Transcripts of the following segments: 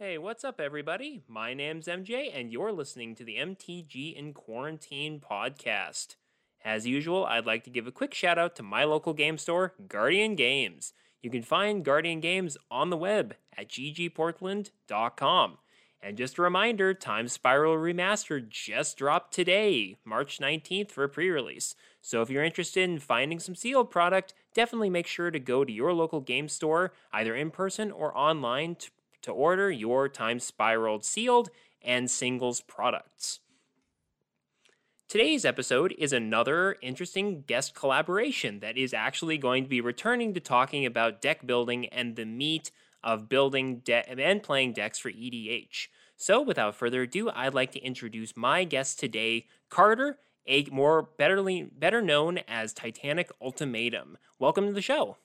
Hey, what's up, everybody? My name's MJ, and you're listening to the MTG in Quarantine podcast. As usual, I'd like to give a quick shout out to my local game store, Guardian Games. You can find Guardian Games on the web at ggportland.com. And just a reminder Time Spiral Remastered just dropped today, March 19th, for pre release. So if you're interested in finding some sealed product, definitely make sure to go to your local game store, either in person or online, to, to order your Time Spiraled sealed and singles products. Today's episode is another interesting guest collaboration that is actually going to be returning to talking about deck building and the meat of building de- and playing decks for EDH. So, without further ado, I'd like to introduce my guest today, Carter, a more betterly better known as Titanic Ultimatum. Welcome to the show.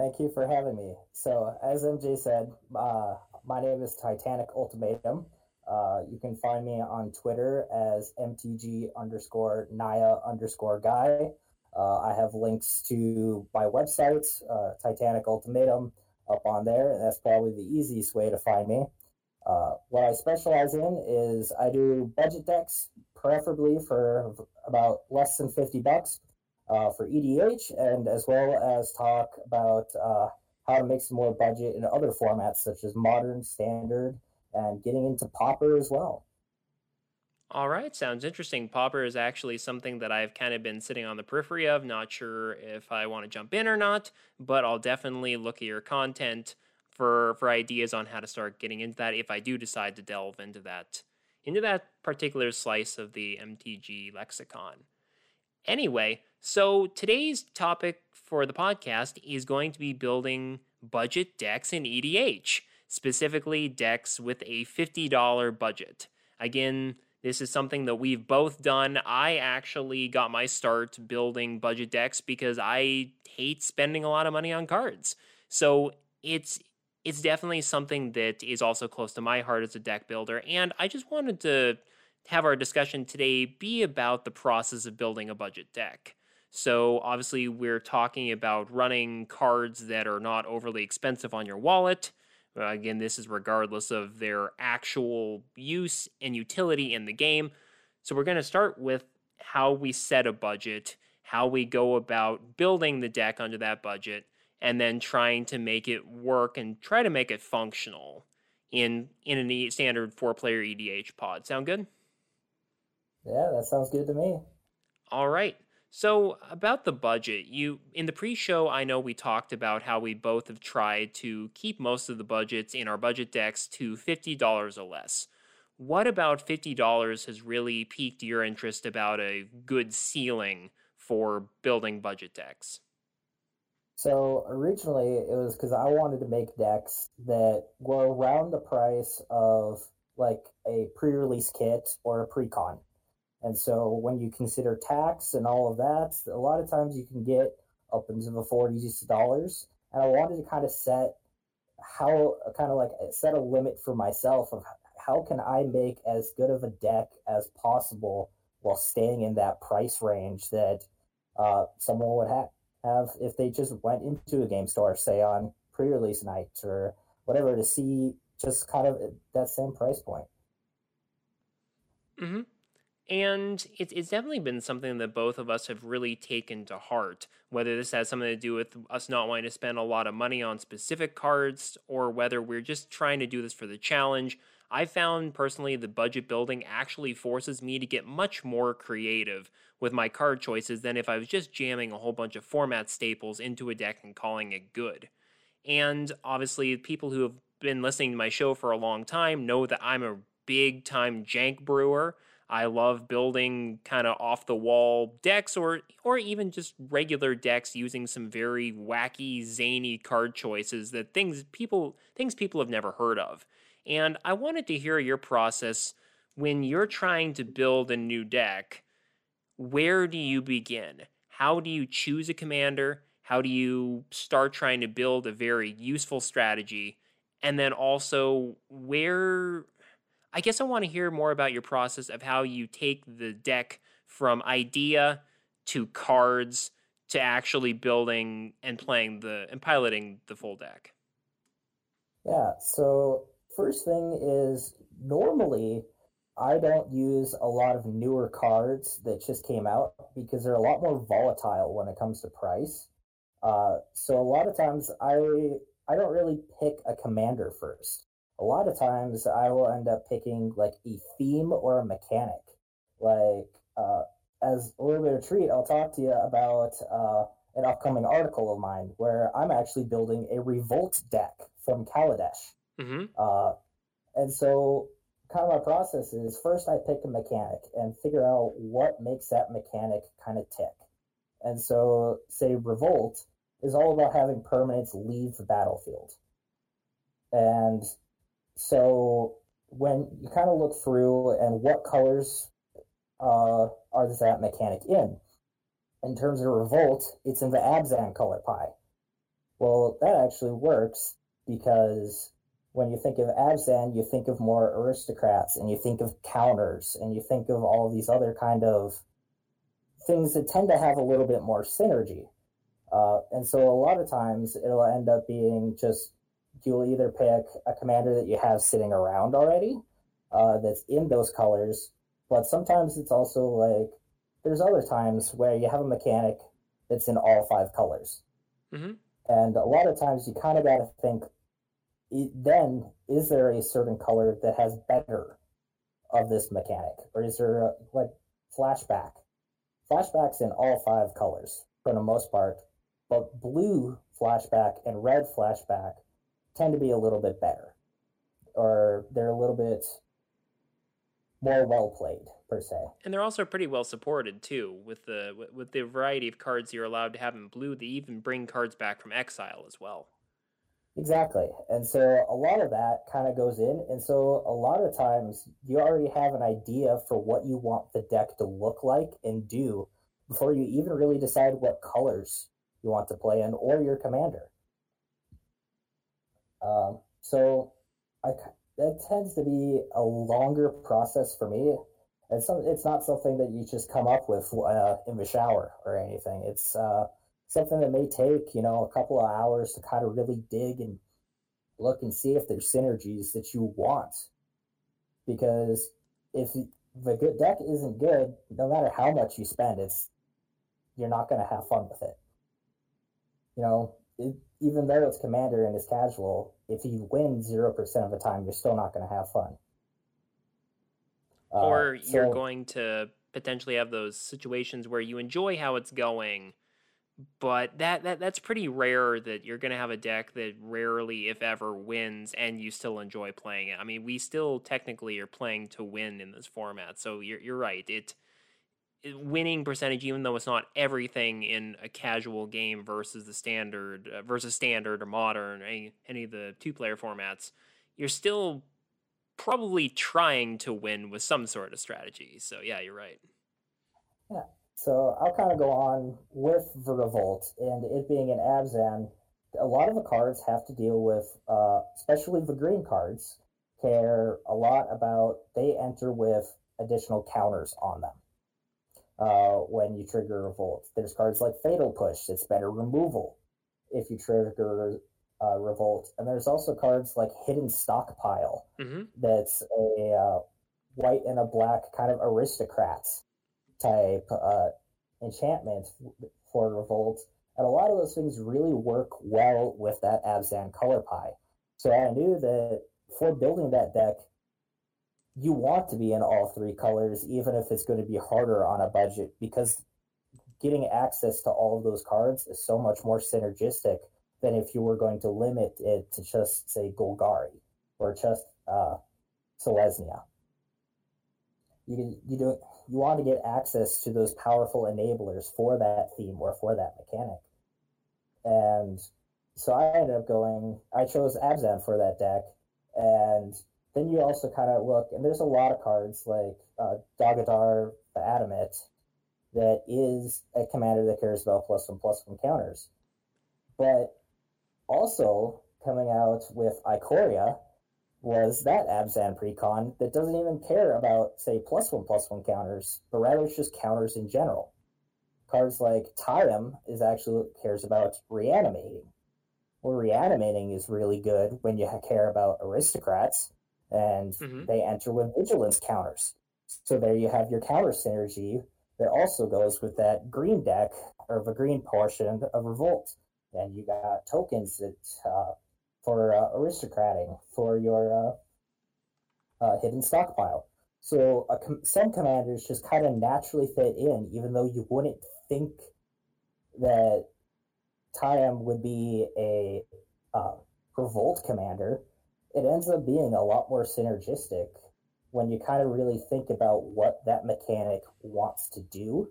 Thank you for having me. So, as MJ said, uh, my name is Titanic Ultimatum. Uh, you can find me on Twitter as MTG underscore Naya underscore guy. Uh, I have links to my website, uh, Titanic Ultimatum, up on there, and that's probably the easiest way to find me. Uh, what I specialize in is I do budget decks, preferably for about less than 50 bucks uh, for EDH, and as well as talk about uh, how to make some more budget in other formats such as modern, standard, and getting into Pauper as well. All right, sounds interesting. Pauper is actually something that I've kind of been sitting on the periphery of. Not sure if I want to jump in or not, but I'll definitely look at your content for for ideas on how to start getting into that if I do decide to delve into that into that particular slice of the MTG lexicon. Anyway, so today's topic for the podcast is going to be building budget decks in EDH, specifically decks with a $50 budget. Again, this is something that we've both done. I actually got my start building budget decks because I hate spending a lot of money on cards. So it's it's definitely something that is also close to my heart as a deck builder. And I just wanted to have our discussion today be about the process of building a budget deck. So, obviously, we're talking about running cards that are not overly expensive on your wallet. Uh, again, this is regardless of their actual use and utility in the game. So, we're going to start with how we set a budget, how we go about building the deck under that budget, and then trying to make it work and try to make it functional in in a standard four player EDH pod. Sound good? Yeah, that sounds good to me. All right. So, about the budget, you in the pre-show, I know we talked about how we both have tried to keep most of the budgets in our budget decks to $50 or less. What about $50 has really piqued your interest about a good ceiling for building budget decks? So originally it was because I wanted to make decks that were around the price of like a pre-release kit or a pre-con. And so when you consider tax and all of that, a lot of times you can get up into the forties dollars. And I wanted to kind of set how kind of like set a limit for myself of how can I make as good of a deck as possible while staying in that price range that uh, someone would have have if they just went into a game store, say on pre-release night or whatever, to see just kind of that same price point. Mm-hmm. And it's it's definitely been something that both of us have really taken to heart. Whether this has something to do with us not wanting to spend a lot of money on specific cards, or whether we're just trying to do this for the challenge. I found personally the budget building actually forces me to get much more creative with my card choices than if I was just jamming a whole bunch of format staples into a deck and calling it good. And obviously, people who have been listening to my show for a long time know that I'm a big time jank brewer. I love building kind of off the wall decks or or even just regular decks using some very wacky zany card choices that things people things people have never heard of. And I wanted to hear your process when you're trying to build a new deck where do you begin? How do you choose a commander? How do you start trying to build a very useful strategy? And then also, where I guess I want to hear more about your process of how you take the deck from idea to cards to actually building and playing the and piloting the full deck. Yeah, so first thing is normally I don't use a lot of newer cards that just came out because they're a lot more volatile when it comes to price. Uh, so a lot of times I I don't really pick a commander first. A lot of times I will end up picking like a theme or a mechanic. Like uh, as a little bit of treat, I'll talk to you about uh, an upcoming article of mine where I'm actually building a revolt deck from Kaladesh. Mm-hmm. Uh, and so, kind of my process is first I pick a mechanic and figure out what makes that mechanic kind of tick. And so, say Revolt is all about having permanents leave the battlefield. And so, when you kind of look through and what colors uh, are that mechanic in? In terms of Revolt, it's in the Abzan color pie. Well, that actually works because when you think of Abzan, you think of more aristocrats and you think of counters and you think of all of these other kind of things that tend to have a little bit more synergy. Uh, and so a lot of times it'll end up being just you'll either pick a commander that you have sitting around already uh, that's in those colors, but sometimes it's also like there's other times where you have a mechanic that's in all five colors. Mm-hmm. And a lot of times you kind of got to think then is there a certain color that has better of this mechanic or is there a, like flashback flashbacks in all five colors for the most part but blue flashback and red flashback tend to be a little bit better or they're a little bit more well played per se and they're also pretty well supported too with the with the variety of cards you're allowed to have in blue they even bring cards back from exile as well Exactly. And so a lot of that kind of goes in. And so a lot of times you already have an idea for what you want the deck to look like and do before you even really decide what colors you want to play in or your commander. Um, so I, that tends to be a longer process for me. It's, some, it's not something that you just come up with uh, in the shower or anything. It's, uh, something that may take you know a couple of hours to kind of really dig and look and see if there's synergies that you want because if the good deck isn't good no matter how much you spend it's you're not going to have fun with it you know it, even though it's commander and it's casual if you win 0% of the time you're still not going to have fun uh, or you're so, going to potentially have those situations where you enjoy how it's going but that, that that's pretty rare that you're going to have a deck that rarely if ever wins and you still enjoy playing it. I mean, we still technically are playing to win in this format. So you're you're right. It winning percentage even though it's not everything in a casual game versus the standard uh, versus standard or modern any any of the two player formats, you're still probably trying to win with some sort of strategy. So yeah, you're right. Yeah. So I'll kind of go on with the revolt and it being an Abzan. A lot of the cards have to deal with, uh, especially the green cards, care a lot about they enter with additional counters on them uh, when you trigger revolt. There's cards like Fatal Push, it's better removal if you trigger uh, revolt. And there's also cards like Hidden Stockpile, mm-hmm. that's a uh, white and a black kind of aristocrats type uh, enchantments for Revolt. And a lot of those things really work well with that Abzan color pie. So I knew that for building that deck, you want to be in all three colors, even if it's going to be harder on a budget, because getting access to all of those cards is so much more synergistic than if you were going to limit it to just, say, Golgari or just uh, Selesnya. You, you don't you want to get access to those powerful enablers for that theme or for that mechanic. And so I ended up going, I chose Abzan for that deck. And then you also kind of look, and there's a lot of cards like uh, Daghatar the Adamant that is a commander that cares about plus one plus one counters. But also coming out with Ikoria, was that Abzan precon that doesn't even care about, say, plus one plus one counters, but rather it's just counters in general. Cards like Tayam is actually cares about reanimating. Well, reanimating is really good when you care about aristocrats, and Mhm. they enter with vigilance counters. So there you have your counter synergy that also goes with that green deck or the green portion of Revolt. And you got tokens that uh, for uh, aristocrating for your uh, uh, hidden stockpile. So com- some commanders just kind of naturally fit in, even though you wouldn't think that Tayam would be a uh, revolt commander. It ends up being a lot more synergistic when you kind of really think about what that mechanic wants to do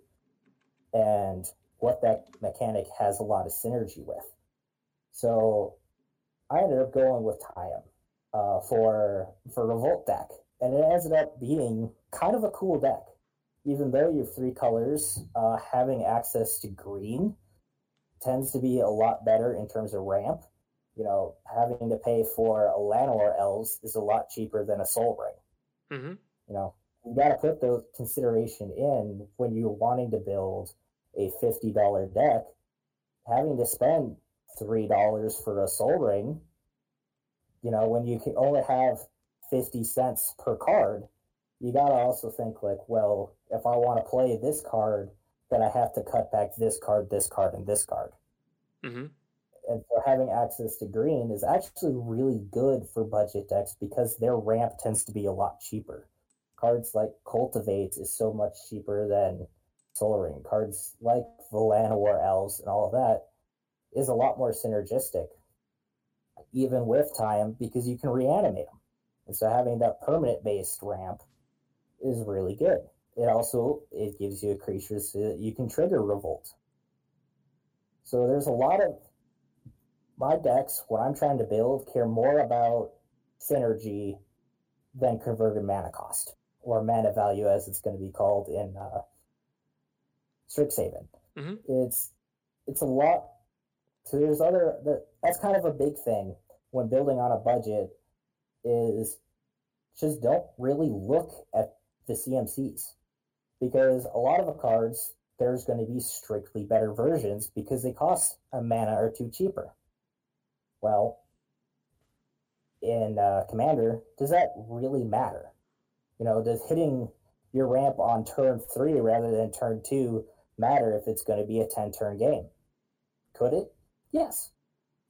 and what that mechanic has a lot of synergy with. So I ended up going with Tayam uh, for for Revolt deck, and it ended up being kind of a cool deck. Even though you have three colors, uh, having access to green tends to be a lot better in terms of ramp. You know, having to pay for a Llanowar Elves is a lot cheaper than a Sol Ring. hmm You know, you got to put those consideration in when you're wanting to build a fifty dollar deck. Having to spend three dollars for a Sol Ring, you know, when you can only have fifty cents per card, you got to also think like, well, if I want to play this card, then I have to cut back this card, this card, and this card hmm and so having access to green is actually really good for budget decks because their ramp tends to be a lot cheaper. Cards like Cultivate is so much cheaper than Sol Ring. Cards like Llanowar Elves and all of that is a lot more synergistic, even with time, because you can reanimate them. And so having that permanent based ramp is really good. It also it gives you a creature so that you can trigger revolt. So there's a lot of my decks what I'm trying to build care more about synergy than converted mana cost or mana value as it's going to be called in uh, Strixhaven. Mhm. It's it's a lot. So there's other that that's kind of a big thing when building on a budget is just don't really look at the CMCs because a lot of the cards there's going to be strictly better versions because they cost a mana or two cheaper. Well, in uh, Commander, does that really matter? You know, does hitting your ramp on turn three rather than turn two matter if it's going to be a 10 turn game? Could it? Yes.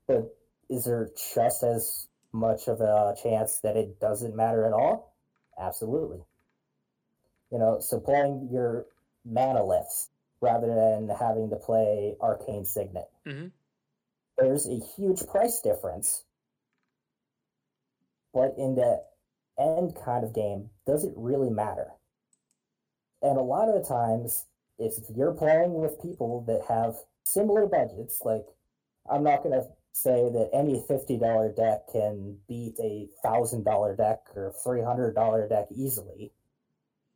But is there just as much of a chance that it doesn't matter at all? Absolutely. You know, supplying your Manaliths rather than having to play Arcane Signet Mhm. There's a huge price difference. But in the end kind of game, does it really matter? And a lot of the times, if you're playing with people that have similar budgets, like I'm not going to say that any $50 deck can beat a $1,000 deck or $300 deck easily.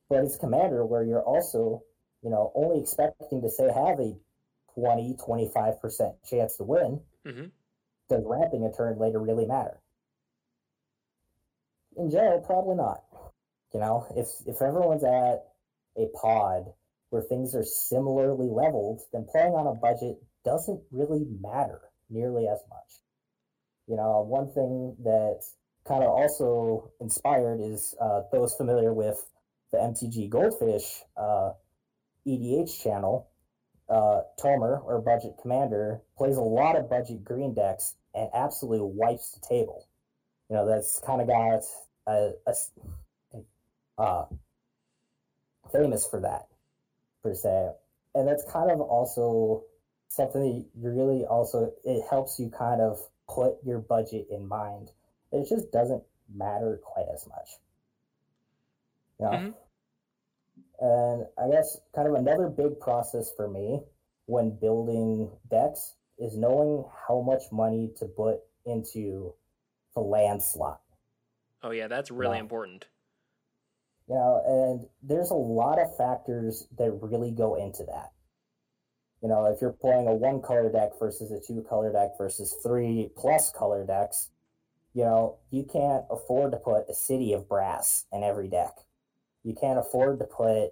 But it's Commander where you're also, you know, only expecting to say have a 20, 25% chance to win hmm does ramping a turn later really matter? In general, probably not. You know, if if everyone's at a pod where things are similarly leveled, then playing on a budget doesn't really matter nearly as much. You know, one thing that kind of also inspired is uh, those familiar with the MTG Goldfish uh, EDH channel uh, Tomer or Budget Commander plays a lot of budget green decks and absolutely wipes the table. You know, that's kind of got a uh, famous for that, per se. And that's kind of also something that you really also, it helps you kind of put your budget in mind. It just doesn't matter quite as much. You know? Mhm. And I guess kind of another big process for me when building decks is knowing how much money to put into the land slot. Oh yeah, that's really Yeah. important. You know, and there's a lot of factors that really go into that. You know, if you're playing a one color deck versus a two color deck versus three plus color decks, you know, you can't afford to put a city of brass in every deck. You can't afford to put,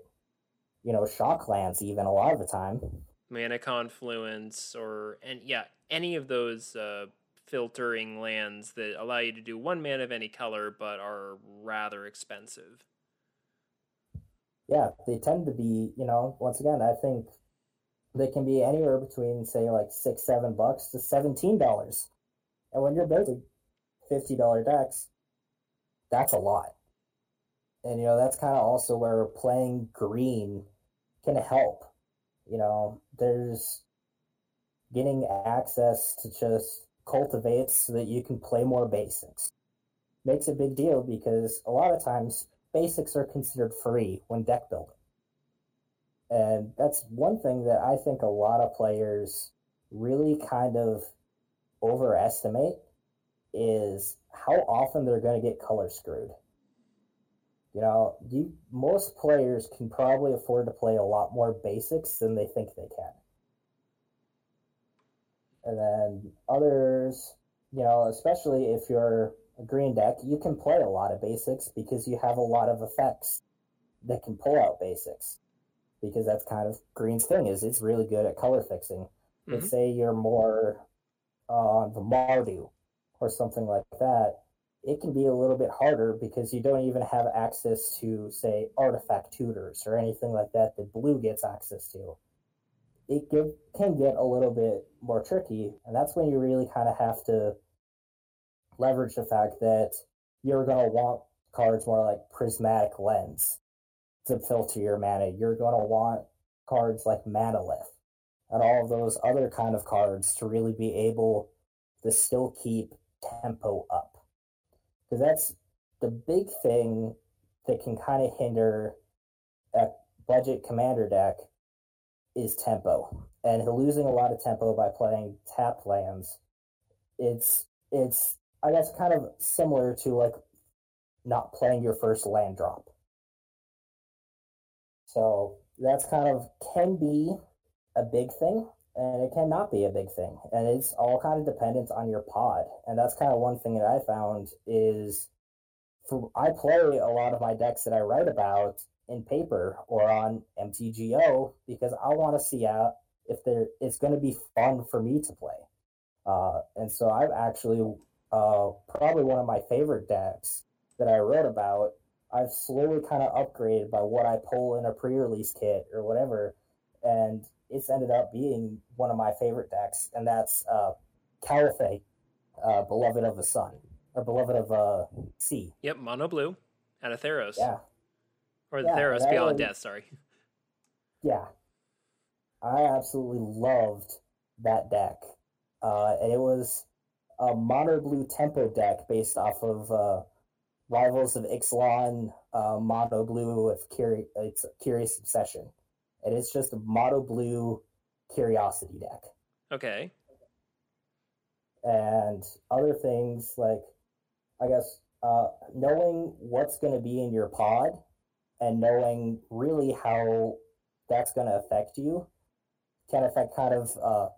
you know, shock lands even a lot of the time. Mana confluence or and yeah, any of those uh, filtering lands that allow you to do one mana of any color but are rather expensive. Yeah, they tend to be, you know, once again, I think they can be anywhere between say like six, seven bucks to seventeen dollars. And when you're building fifty dollar decks, that's a lot. And you know, that's kind of also where playing green can help. You know, there's getting access to just cultivate so that you can play more basics. Makes a big deal because a lot of times basics are considered free when deck building. And that's one thing that I think a lot of players really kind of overestimate is how often they're going to get color screwed. You know, you, most players can probably afford to play a lot more basics than they think they can. And then others, you know, especially if you're a green deck, you can play a lot of basics because you have a lot of effects that can pull out basics. Because that's kind of green's thing is it's really good at color fixing. Mm-hmm. Let's say you're more on the Mardu or something like that, it can be a little bit harder because you don't even have access to, say, artifact tutors or anything like that that blue gets access to. It give, can get a little bit more tricky, and that's when you really kind of have to leverage the fact that you're going to want cards more like Prismatic Lens to filter your mana. You're going to want cards like Manalith and all of those other kind of cards to really be able to still keep tempo up. Because that's the big thing that can kind of hinder a budget commander deck is tempo. And losing a lot of tempo by playing tap lands, it's it's I guess kind of similar to like not playing your first land drop. So that's kind of can be a big thing and it cannot be a big thing. And it's all kind of dependent on your pod. And that's kind of one thing that i found is for i play a lot of my decks that i write about in paper or on mtgo because i want to see out if there it's going to be fun for me to play. Uh, and so i've actually uh, probably one of my favorite decks that i wrote about i've slowly kind of upgraded by what i pull in a pre-release kit or whatever. And it's ended up being one of my favorite decks, and that's uh, uh, Beloved of the Sun, or Beloved of uh, Sea. Yep, mono blue, and a Theros. Yeah. Or the yeah, Theros Beyond Death, sorry. Yeah. I absolutely loved that deck. Uh, and it was a mono blue tempo deck based off of uh, Rivals of Ixalan uh, mono blue with Curi- it's Curious Obsession and it's just a mono blue curiosity deck. Okay. And other things like, I guess, uh, knowing what's going to be in your pod and knowing really how that's going to affect you can affect kind of uh,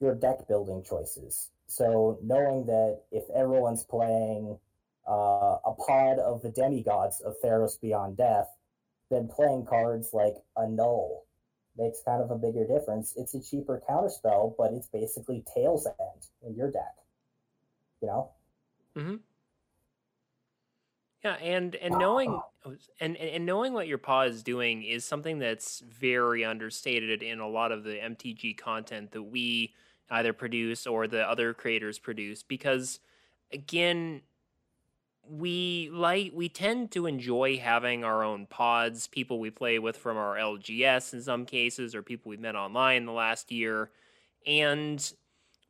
your deck building choices. So knowing that if everyone's playing uh, a pod of the demigods of Theros Beyond Death, then playing cards like a null. makes kind of a bigger difference. It's a cheaper counterspell, but it's basically Tale's End in your deck. You know? Mm-hmm. Yeah, and and knowing and and knowing what your pod is doing is something that's very understated in a lot of the MTG content that we either produce or the other creators produce because again we like we tend to enjoy having our own pods, people we play with from our LGS in some cases, or people we've met online the last year, and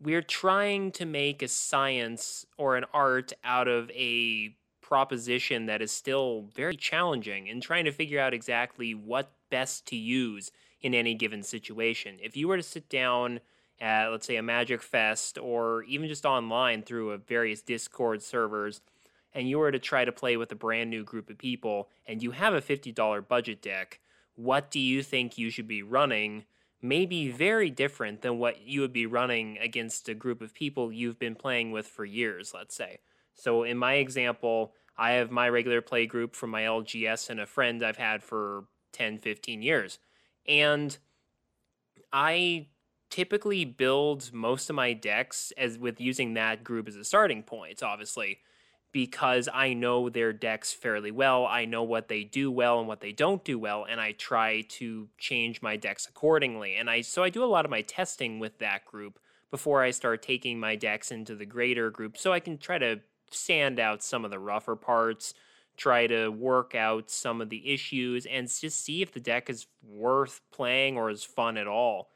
we're trying to make a science or an art out of a proposition that is still very challenging and trying to figure out exactly what best to use in any given situation. If you were to sit down at let's say a Magic Fest or even just online through a various Discord servers and you were to try to play with a brand new group of people and you have a $50 budget deck, what do you think you should be running? Maybe very different than what you would be running against a group of people you've been playing with for years, let's say. So, in my example, I have my regular play group from my LGS and a friend I've had for 10, 15 years. And I typically build most of my decks as with using that group as a starting point, obviously, because I know their decks fairly well. I know what they do well and what they don't do well, and I try to change my decks accordingly. And I so I do a lot of my testing with that group before I start taking my decks into the greater group so I can try to sand out some of the rougher parts, try to work out some of the issues, and just see if the deck is worth playing or is fun at all.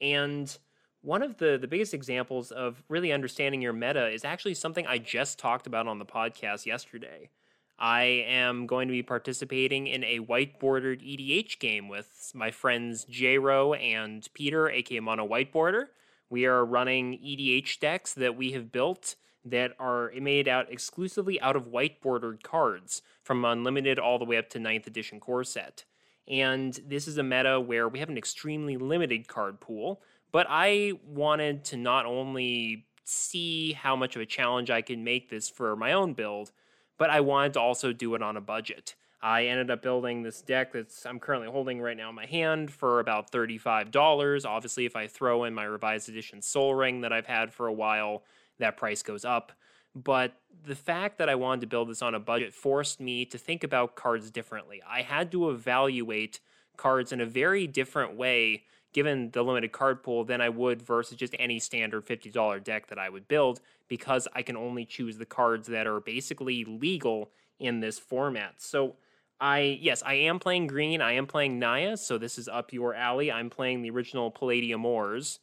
And one of the, the biggest examples of really understanding your meta is actually something I just talked about on the podcast yesterday. I am going to be participating in a white bordered EDH game with my friends J-Ro and Peter, aka Mono Whiteboarder. We are running EDH decks that we have built that are made out exclusively out of white bordered cards from Unlimited all the way up to 9th edition core set. And this is a meta where we have an extremely limited card pool, but I wanted to not only see how much of a challenge I can make this for my own build, but I wanted to also do it on a budget. I ended up building this deck that's I'm currently holding right now in my hand for about $35. Obviously, if I throw in my revised edition Sol Ring that I've had for a while, that price goes up. But the fact that I wanted to build this on a budget forced me to think about cards differently. I had to evaluate cards in a very different way given the limited card pool than I would versus just any standard $50 deck that I would build because I can only choose the cards that are basically legal in this format. So I yes, I am playing green. I am playing Naya, so this is up your alley. I'm playing the original Palladia-Mors,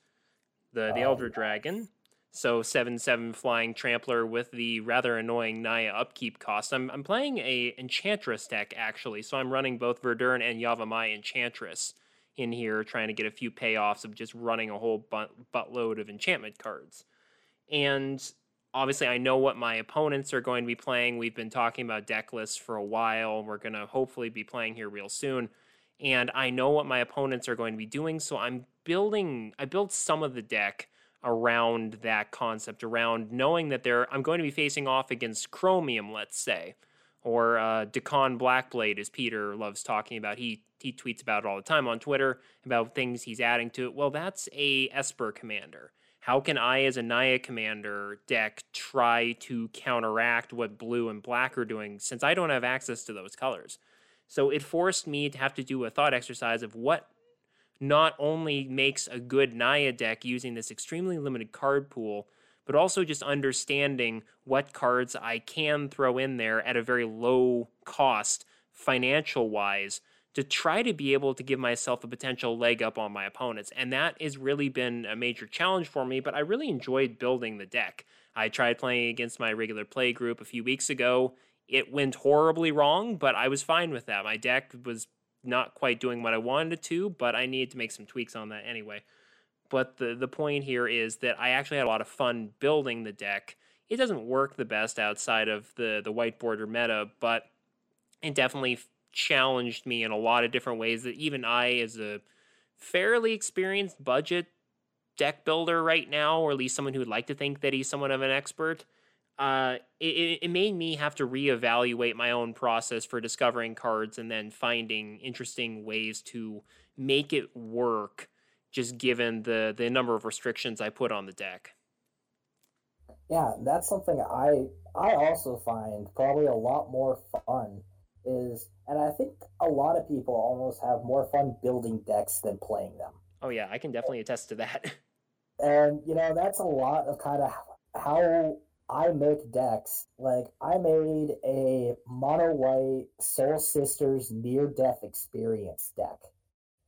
the the oh, Elder Dragon. So seven seven flying trampler with the rather annoying Naya upkeep cost. I'm I'm playing a Enchantress deck actually, so I'm running both Verduran and Yavimaya Enchantress in here trying to get a few payoffs of just running a whole butt, buttload of enchantment cards. And obviously, I know what my opponents are going to be playing. We've been talking about deck lists for a while. We're going to hopefully be playing here real soon. And I know what my opponents are going to be doing. So I'm building, I built some of the deck around that concept, around knowing that there, I'm going to be facing off against Chromium, let's say or uh, Dakkon Blackblade, as Peter loves talking about. He he tweets about it all the time on Twitter about things he's adding to it. Well, that's a Esper commander. How can I, as a Naya commander deck, try to counteract what blue and black are doing since I don't have access to those colors? So it forced me to have to do a thought exercise of what not only makes a good Naya deck using this extremely limited card pool, but also just understanding what cards I can throw in there at a very low cost financial wise to try to be able to give myself a potential leg up on my opponents. And that has really been a major challenge for me, but I really enjoyed building the deck. I tried playing against my regular play group a few weeks ago. It went horribly wrong, but I was fine with that. My deck was not quite doing what I wanted it to, but I needed to make some tweaks on that anyway. But the the point here is that I actually had a lot of fun building the deck. It doesn't work the best outside of the the white border meta, but it definitely challenged me in a lot of different ways that even I, as a fairly experienced budget deck builder right now, or at least someone who would like to think that he's somewhat of an expert, uh, it, it made me have to reevaluate my own process for discovering cards and then finding interesting ways to make it work just given the the number of restrictions I put on the deck. Yeah, that's something I I also find probably a lot more fun is and I think a lot of people almost have more fun building decks than playing them. Oh yeah, I can definitely attest to that. And you know, that's a lot of kind of how I make decks. Like I made a mono white Soul Sisters near death experience deck.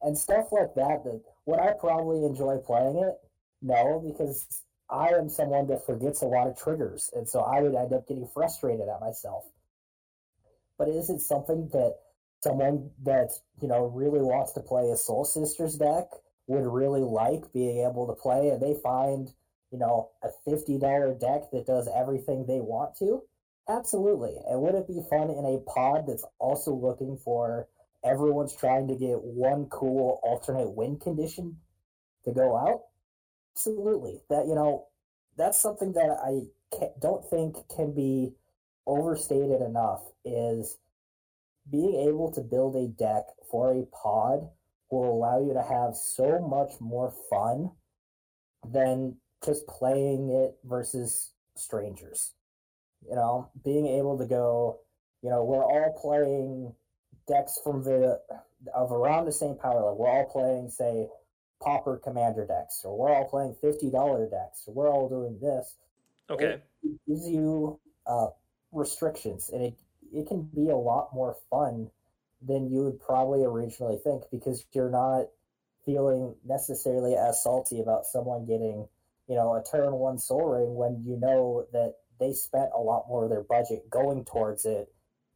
And stuff like that that would I probably enjoy playing it? No, because I am someone that forgets a lot of triggers, and so I would end up getting frustrated at myself. But is it something that someone that you know really wants to play a Soul Sisters deck would really like being able to play, and they find you know a fifty dollar deck that does everything they want to? Absolutely. And would it be fun in a pod that's also looking for everyone's trying to get one cool alternate win condition to go out. Absolutely. That, you know, that's something that I don't think can be overstated enough is being able to build a deck for a pod will allow you to have so much more fun than just playing it versus strangers. You know, being able to go, you know, we're all playing decks from the of around the same power level. We're all playing, say, Pauper Commander decks, or we're all playing fifty dollar decks, or we're all doing this. Okay. It gives you uh, restrictions, and it it can be a lot more fun than you would probably originally think because you're not feeling necessarily as salty about someone getting, you know, a turn one Sol Ring when you know that they spent a lot more of their budget going towards it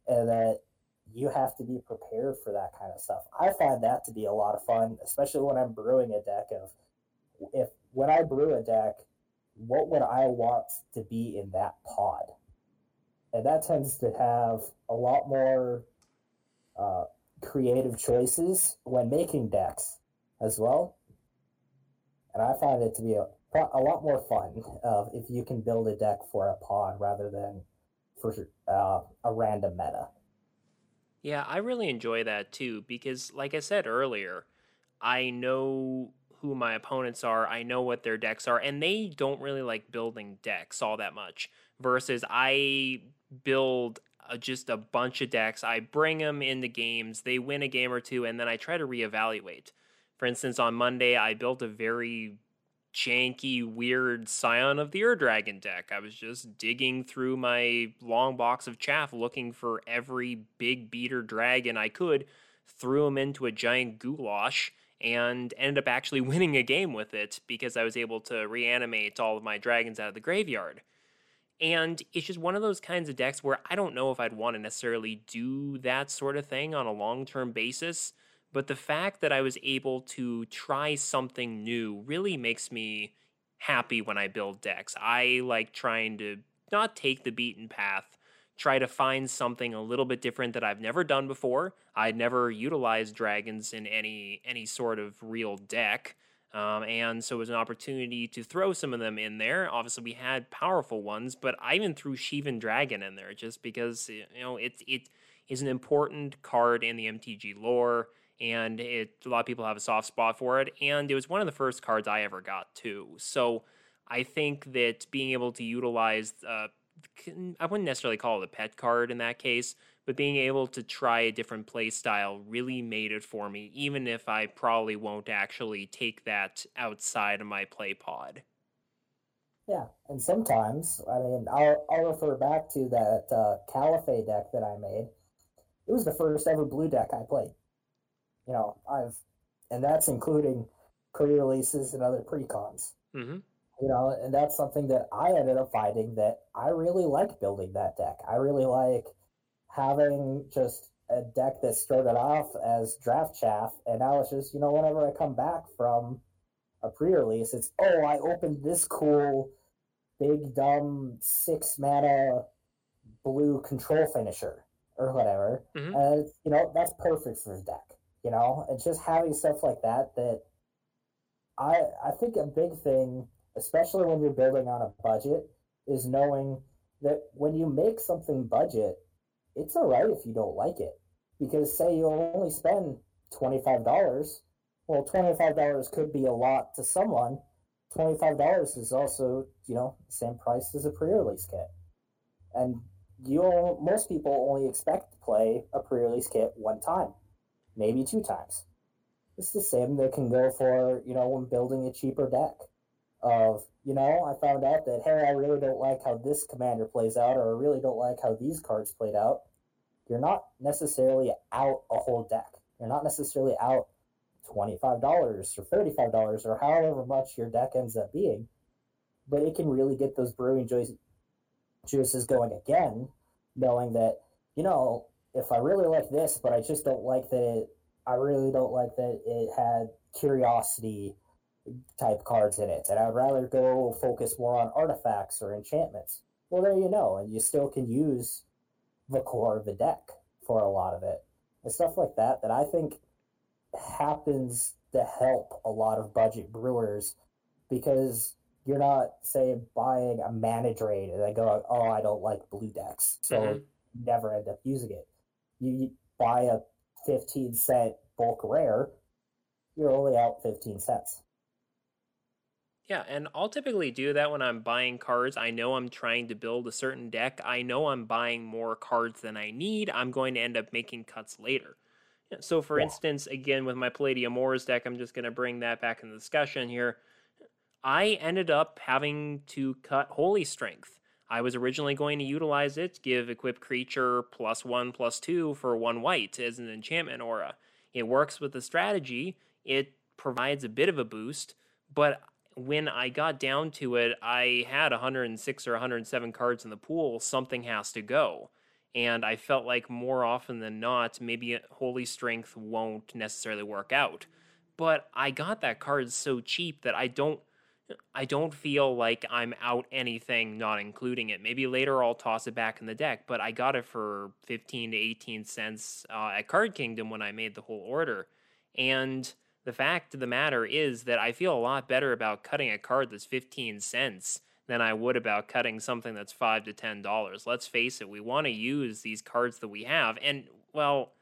and that you have to be prepared for that kind of stuff. I find that to be a lot of fun, especially when I'm brewing a deck of if when I brew a deck, what would I want to be in that pod? And that tends to have a lot more uh, creative choices when making decks as well. And I find it to be a, a lot more fun uh, if you can build a deck for a pod rather than for uh, a random meta. Yeah, I really enjoy that too because, like I said earlier, I know who my opponents are, I know what their decks are, and they don't really like building decks all that much. Versus, I build uh, just a bunch of decks. I bring them into games, they win a game or two, and then I try to reevaluate. For instance, on Monday, I built a very janky, weird Scion of the Ur Dragon deck. I was just digging through my long box of chaff looking for every big beater dragon I could, threw them into a giant goulash, and ended up actually winning a game with it because I was able to reanimate all of my dragons out of the graveyard. And it's just one of those kinds of decks where I don't know if I'd want to necessarily do that sort of thing on a long term basis. But the fact that I was able to try something new really makes me happy when I build decks. I like trying to not take the beaten path, try to find something a little bit different that I've never done before. I'd never utilized dragons in any any sort of real deck. Um, and so it was an opportunity to throw some of them in there. Obviously, we had powerful ones, but I even threw Shivan Dragon in there just because you know it it is an important card in the MTG lore, and it a lot of people have a soft spot for it. And it was one of the first cards I ever got too. So I think that being able to utilize, uh, I wouldn't necessarily call it a pet card in that case, but being able to try a different play style really made it for me, even if I probably won't actually take that outside of my play pod. Yeah, and sometimes, I mean, I'll, I'll refer back to that uh, Callaphe deck that I made. It was the first ever blue deck I played. You know, I've, and that's including pre-releases and other pre-cons. Mm-hmm. You know, and that's something that I ended up finding that I really like building that deck. I really like having just a deck that started off as draft chaff, and now it's just you know whenever I come back from a pre-release, it's oh I opened this cool big dumb six mana blue control finisher or whatever, mm-hmm. and you know that's perfect for his deck. You know, and just having stuff like that that I I think a big thing, especially when you're building on a budget, is knowing that when you make something budget, it's all right if you don't like it. Because say you only spend $25, well, $25 could be a lot to someone. $25 is also, you know, the same price as a pre-release kit. And you most people only expect to play a pre-release kit one time, maybe two times. It's the same that can go for, you know, when building a cheaper deck of, you know, I found out that, hey, I really don't like how this commander plays out, or I really don't like how these cards played out. You're not necessarily out a whole deck. You're not necessarily out $25 or $35 or however much your deck ends up being. But it can really get those brewing juices going again, knowing that, you know, if I really like this, but I just don't like that it, I really don't like that it had curiosity type cards in it, and I'd rather go focus more on artifacts or enchantments. Well, there you know, and you still can use the core of the deck for a lot of it, and stuff like that. That I think happens to help a lot of budget brewers because you're not say buying a Manadrain and they go, oh, I don't like blue decks, so mm-hmm. never end up using it. You buy a 15 cent bulk rare, you're only out 15 cents Yeah, and I'll typically do that when I'm buying cards. I know I'm trying to build a certain deck. I know I'm buying more cards than I need. I'm going to end up making cuts later. So, for yeah. instance, again, with my Palladia-Mors deck, I'm just going to bring that back in the discussion here. I ended up having to cut Holy Strength. I was originally going to utilize it, give equip creature plus one, plus two for one white as an enchantment aura. It works with the strategy, it provides a bit of a boost, but when I got down to it, I had 106 or 107 cards in the pool. Something has to go. And I felt like more often than not, maybe Holy Strength won't necessarily work out. But I got that card so cheap that I don't I don't feel like I'm out anything not including it. Maybe later I'll toss it back in the deck, but I got it for 15 to 18 cents uh, at Card Kingdom when I made the whole order. And the fact of the matter is that I feel a lot better about cutting a card that's 15 cents than I would about cutting something that's 5 to 10 dollars. Let's face it, we want to use these cards that we have and well,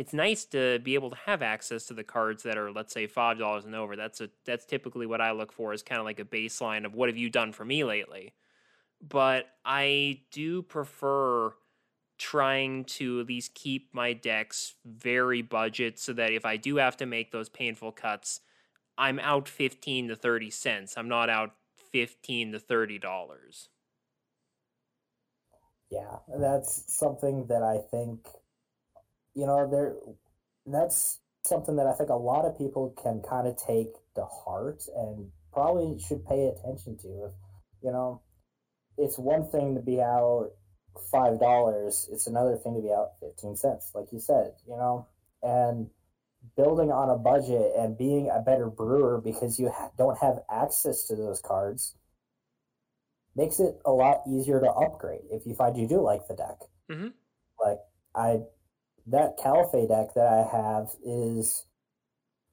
it's nice to be able to have access to the cards that are let's say five dollars and over. That's a that's typically what i look for is kind of like a baseline of what have you done for me lately. But i do prefer trying to at least keep my decks very budget so that if i do have to make those painful cuts i'm out 15 to 30 cents. I'm not out 15 to 30 dollars. Yeah that's something that i think you know, there that's something that I think a lot of people can kind of take to heart and probably should pay attention to. If you know, it's one thing to be out five dollars; it's another thing to be out fifteen cents, like you said. You know, and building on a budget and being a better brewer because you ha- don't have access to those cards makes it a lot easier to upgrade if you find you do like the deck. Mm-hmm. Like I that Callaphe deck that I have is,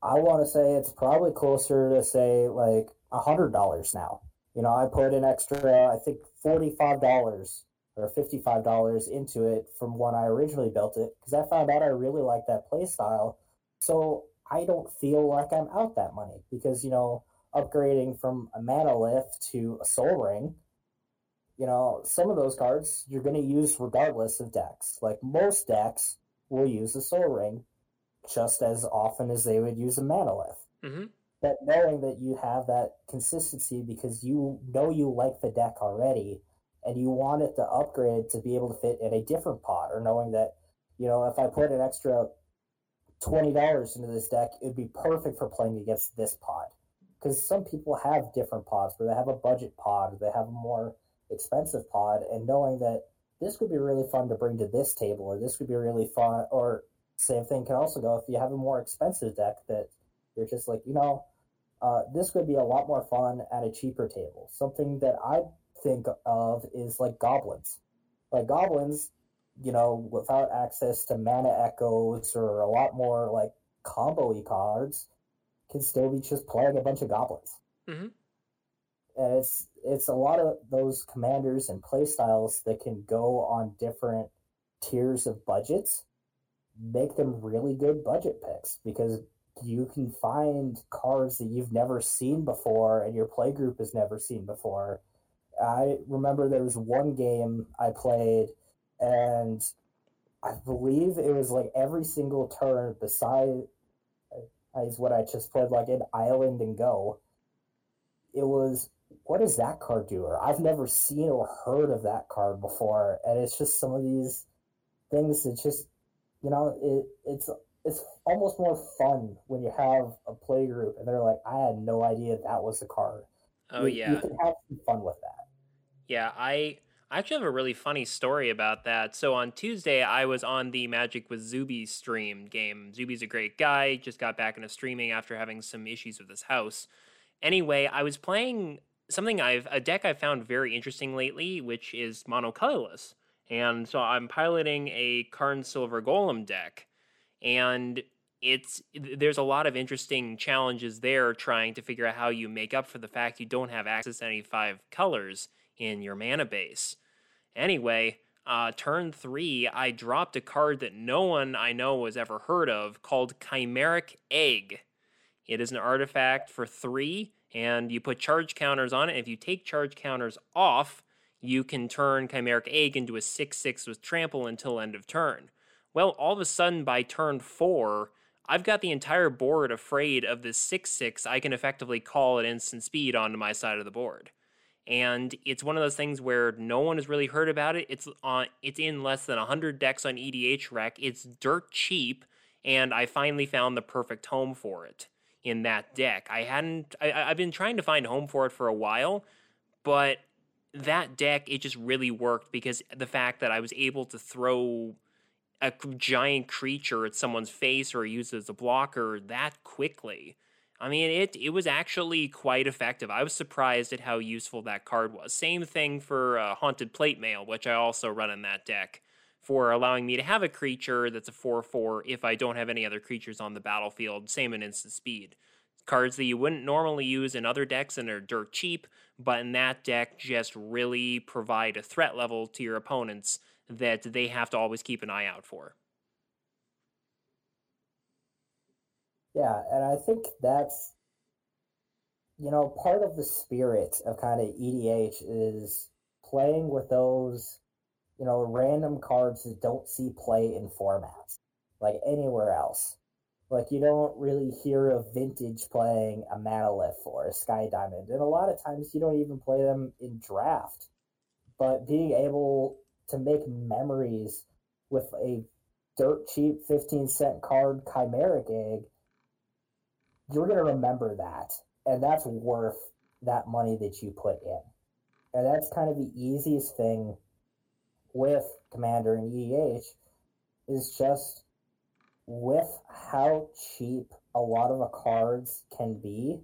I want to say it's probably closer to say like a hundred dollars now. You know, I put an extra, I think forty five dollars or fifty five dollars into it from when I originally built it because I found out I really like that play style. So I don't feel like I'm out that money because you know upgrading from a Manalith to a Sol Ring you know, some of those cards you're going to use regardless of decks. Like most decks, will use a Sol Ring just as often as they would use a Manalith. Mm-hmm. But knowing that you have that consistency because you know you like the deck already and you want it to upgrade to be able to fit in a different pot, or knowing that, you know, if I put an extra $20 into this deck, it'd be perfect for playing against this pod. Because some people have different pods where they have a budget pod, or they have a more expensive pod, and knowing that this could be really fun to bring to this table, or this could be really fun, or same thing can also go if you have a more expensive deck that you're just like, you know, uh, this could be a lot more fun at a cheaper table. Something that I think of is like goblins. Like goblins, you know, without access to mana echoes or a lot more like combo y cards, can still be just playing a bunch of goblins. Mm-hmm. It's it's a lot of those commanders and playstyles that can go on different tiers of budgets make them really good budget picks because you can find cards that you've never seen before and your play group has never seen before. I remember there was one game I played and I believe it was like every single turn beside uh, is what I just played like an island and go. It was what does that card do? Or I've never seen or heard of that card before, and it's just some of these things that just you know it it's it's almost more fun when you have a play group and they're like, I had no idea that was a card. Oh you, yeah, you can have some fun with that. Yeah, I I actually have a really funny story about that. So on Tuesday, I was on the Magic with Zuby stream game. Zuby's a great guy. Just got back into streaming after having some issues with his house. Anyway, I was playing something I've a deck I've found very interesting lately, which is monocolorless. And so I'm piloting a Karn Silver Golem deck, and it's there's a lot of interesting challenges there trying to figure out how you make up for the fact you don't have access to any five colors in your mana base. Anyway, uh, turn three, I dropped a card that no one I know has ever heard of called Chimeric Egg. It is an artifact for three and you put charge counters on it. If you take charge counters off, you can turn Chimeric Egg into a 6 6 with trample until end of turn. Well, all of a sudden, by turn 4, I've got the entire board afraid of this 6 6. I can effectively call at instant speed onto my side of the board. And it's one of those things where no one has really heard about it. It's on it's in less than 100 decks on EDHREC. It's dirt cheap, and I finally found the perfect home for it in that deck. I hadn't I, I've been trying to find home for it for a while, but that deck it just really worked because the fact that I was able to throw a giant creature at someone's face or use it as a blocker that quickly. I mean, it it was actually quite effective. I was surprised at how useful that card was. Same thing for uh, Haunted Plate Mail, which I also run in that deck for allowing me to have a creature that's a 4 4 if I don't have any other creatures on the battlefield. Same in instant speed. Cards that you wouldn't normally use in other decks and are dirt cheap, but in that deck just really provide a threat level to your opponents that they have to always keep an eye out for. Yeah, and I think that's you know part of the spirit of kind of EDH is playing with those you know random cards that don't see play in formats like anywhere else. Like you don't really hear of vintage playing a Manalith or a Sky Diamond, and a lot of times you don't even play them in draft. But being able to make memories with a dirt cheap 15 cent card chimeric egg, you're going to remember that. And that's worth that money that you put in. And that's kind of the easiest thing with Commander and EDH is just with how cheap a lot of the cards can be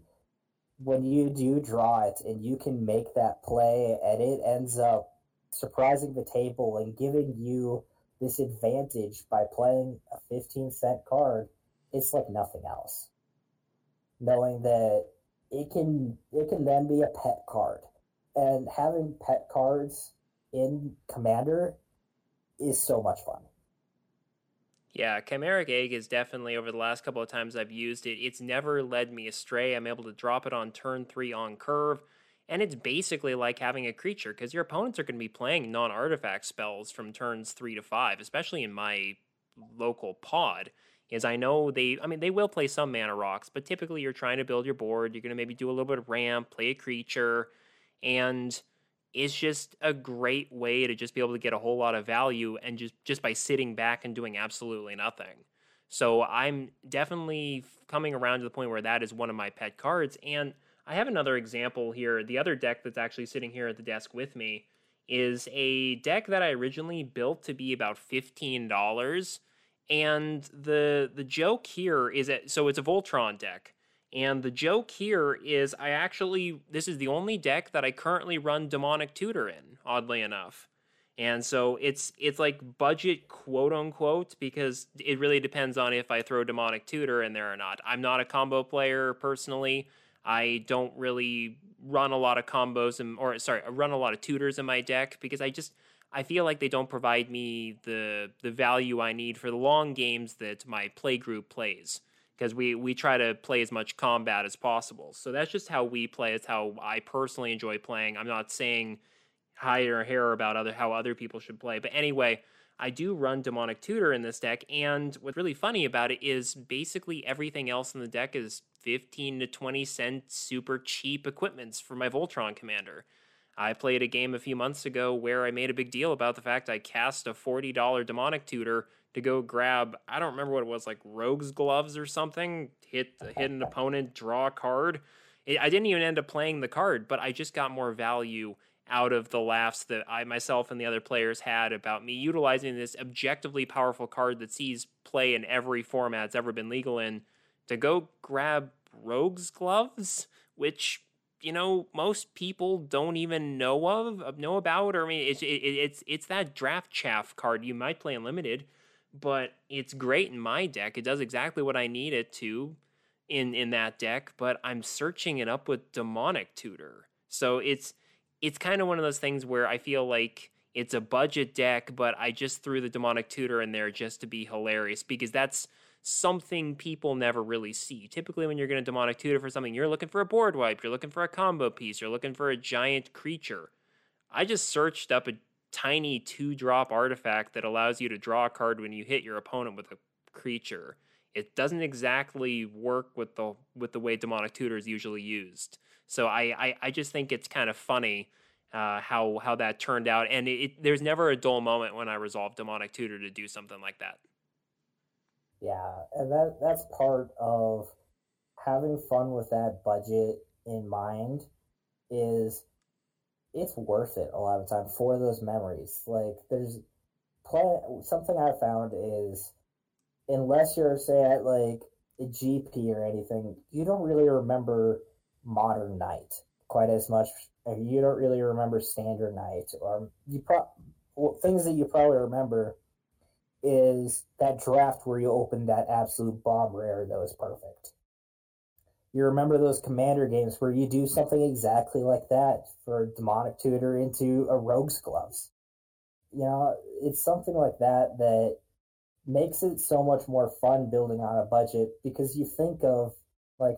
when you do draw it and you can make that play and it ends up surprising the table and giving you this advantage by playing a 15 cent card, it's like nothing else. Knowing that it can it can then be a pet card. And having pet cards in Commander is so much fun. Yeah, Chimeric Egg is definitely over the last couple of times I've used it, it's never led me astray. I'm able to drop it on turn three on curve and it's basically like having a creature because your opponents are going to be playing non artifact spells from turns three to five, especially in my local pod. Is I know they, I mean, they will play some mana rocks, but typically you're trying to build your board. You're going to maybe do a little bit of ramp, play a creature, and it's just a great way to just be able to get a whole lot of value and just just by sitting back and doing absolutely nothing. So I'm definitely coming around to the point where that is one of my pet cards and I have another example here. The other deck that's actually sitting here at the desk with me is a deck that I originally built to be about fifteen dollars. And the the joke here is that so it's a Voltron deck. And the joke here is I actually this is the only deck that I currently run Demonic Tutor in, oddly enough. And so it's it's like budget quote unquote because it really depends on if I throw Demonic Tutor in there or not. I'm not a combo player personally. I don't really run a lot of combos and or sorry, I run a lot of tutors in my deck because I just I feel like they don't provide me the the value I need for the long games that my play group plays because we we try to play as much combat as possible. So that's just how we play. It's how I personally enjoy playing. I'm not saying hide or hair about other how other people should play, but anyway, I do run demonic tutor in this deck, and what's really funny about it is basically everything else in the deck is 15 to 20 cent super cheap equipments for my Voltron commander. I played a game a few months ago where I made a big deal about the fact I cast a $40 demonic tutor to go grab, I don't remember what it was, like rogue's gloves or something, hit hit an opponent, draw a card. I didn't even end up playing the card, but I just got more value out of the laughs that I myself and the other players had about me utilizing this objectively powerful card that sees play in every format it's ever been legal in to go grab rogue's gloves, which you know most people don't even know of know about. Or I mean, it's it, it's it's that draft chaff card you might play in limited, but it's great in my deck. It does exactly what I need it to in in that deck. But I'm searching it up with demonic tutor, so it's it's kind of one of those things where I feel like it's a budget deck, but I just threw the demonic tutor in there just to be hilarious because that's something people never really see. Typically, when you're going to demonic tutor for something, you're looking for a board wipe, you're looking for a combo piece, you're looking for a giant creature. I just searched up a tiny two drop artifact that allows you to draw a card when you hit your opponent with a creature. It doesn't exactly work with the with the way demonic tutor is usually used. So I, I, I just think it's kind of funny uh, how how that turned out, and it, it, there's never a dull moment when I resolve demonic tutor to do something like that. Yeah, and that that's part of having fun with that budget in mind is it's worth it a lot of time for those memories. Like there's play something I found is unless you're say at like a GP or anything, you don't really remember modern night quite as much. You don't really remember standard night or you pro well, things that you probably remember is that draft where you opened that absolute bomb rare that was perfect. You remember those commander games where you do something exactly like that for demonic tutor into a rogue's gloves. You know, it's something like that that makes it so much more fun building on a budget because you think of like,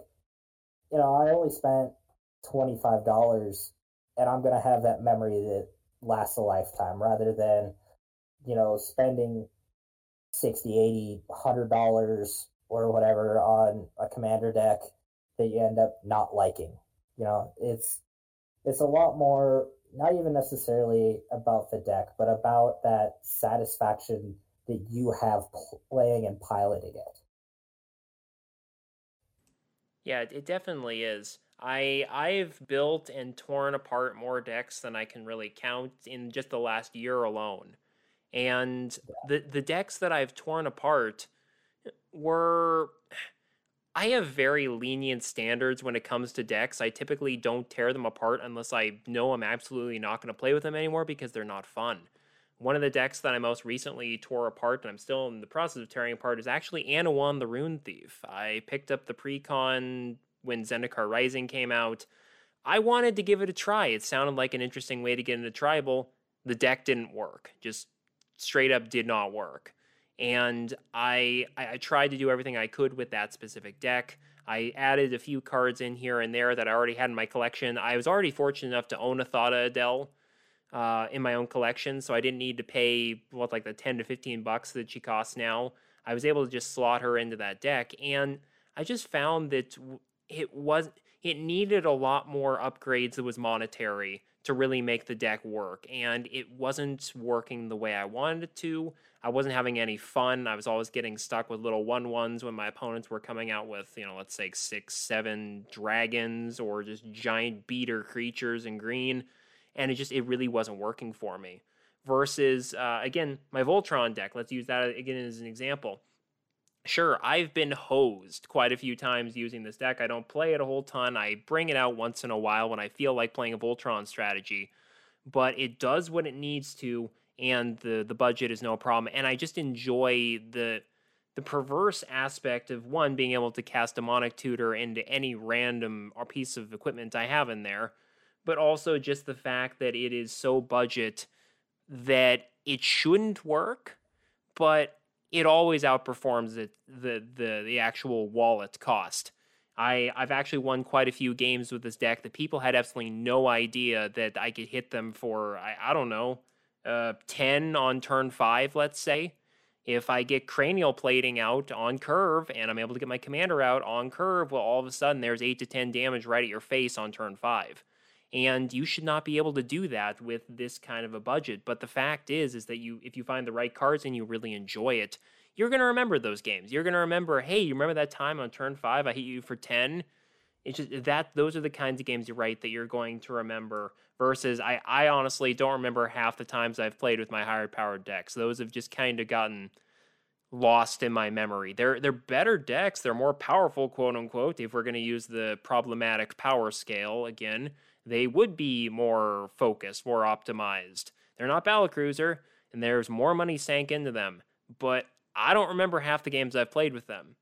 you know, I only spent twenty five dollars and I'm gonna have that memory that lasts a lifetime rather than, you know, spending 60 80 100 dollars or whatever on a commander deck that you end up not liking. You know it's it's a lot more not even necessarily about the deck but about that satisfaction that you have playing and piloting it. Yeah it definitely is. I I've built and torn apart more decks than I can really count in just the last year alone. And the the decks that I've torn apart were I have very lenient standards when it comes to decks. I typically don't tear them apart unless I know I'm absolutely not going to play with them anymore because they're not fun. One of the decks that I most recently tore apart, and I'm still in the process of tearing apart, is actually Anowon the Ruin Thief. I picked up the precon when Zendikar Rising came out. I wanted to give it a try. It sounded like an interesting way to get into tribal. The deck didn't work. Just straight up did not work. And I, I tried to do everything I could with that specific deck. I added a few cards in here and there that I already had in my collection. I was already fortunate enough to own a Thada Adel uh, in my own collection, so I didn't need to pay what like the ten to fifteen bucks that she costs now. I was able to just slot her into that deck, and I just found that it was it needed a lot more upgrades that was monetary to really make the deck work. And it wasn't working the way I wanted it to. I wasn't having any fun. I was always getting stuck with little one ones when my opponents were coming out with, you know, let's say six, seven dragons or just giant beater creatures in green. And it just, it really wasn't working for me. Versus, uh, again, my Voltron deck. Let's use that again as an example sure, I've been hosed quite a few times using this deck. I don't play it a whole ton. I bring it out once in a while when I feel like playing a Voltron strategy, but it does what it needs to, and the the budget is no problem. And I just enjoy the the perverse aspect of one being able to cast demonic tutor into any random or piece of equipment I have in there, but also just the fact that it is so budget that it shouldn't work, but it always outperforms the, the the the actual wallet cost. I I've actually won quite a few games with this deck that people had absolutely no idea that I could hit them for I, I don't know uh, ten on turn five, let's say. If I get cranial plating out on curve and I'm able to get my commander out on curve, well, all of a sudden there's eight to ten damage right at your face on turn five. And you should not be able to do that with this kind of a budget. But the fact is is that you if you find the right cards and you really enjoy it you're going to remember those games. You're going to remember hey you remember that time on turn 5 I hit you for 10 it's just that those are the kinds of games you write that you're going to remember versus I I honestly don't remember half the times I've played with my higher powered decks those have just kind of gotten lost in my memory. They're they're better decks. They're more powerful, quote unquote. If we're going to use the problematic power scale again, they would be more focused, more optimized. They're not Battle Cruiser, and there's more money sank into them. But I don't remember half the games I've played with them.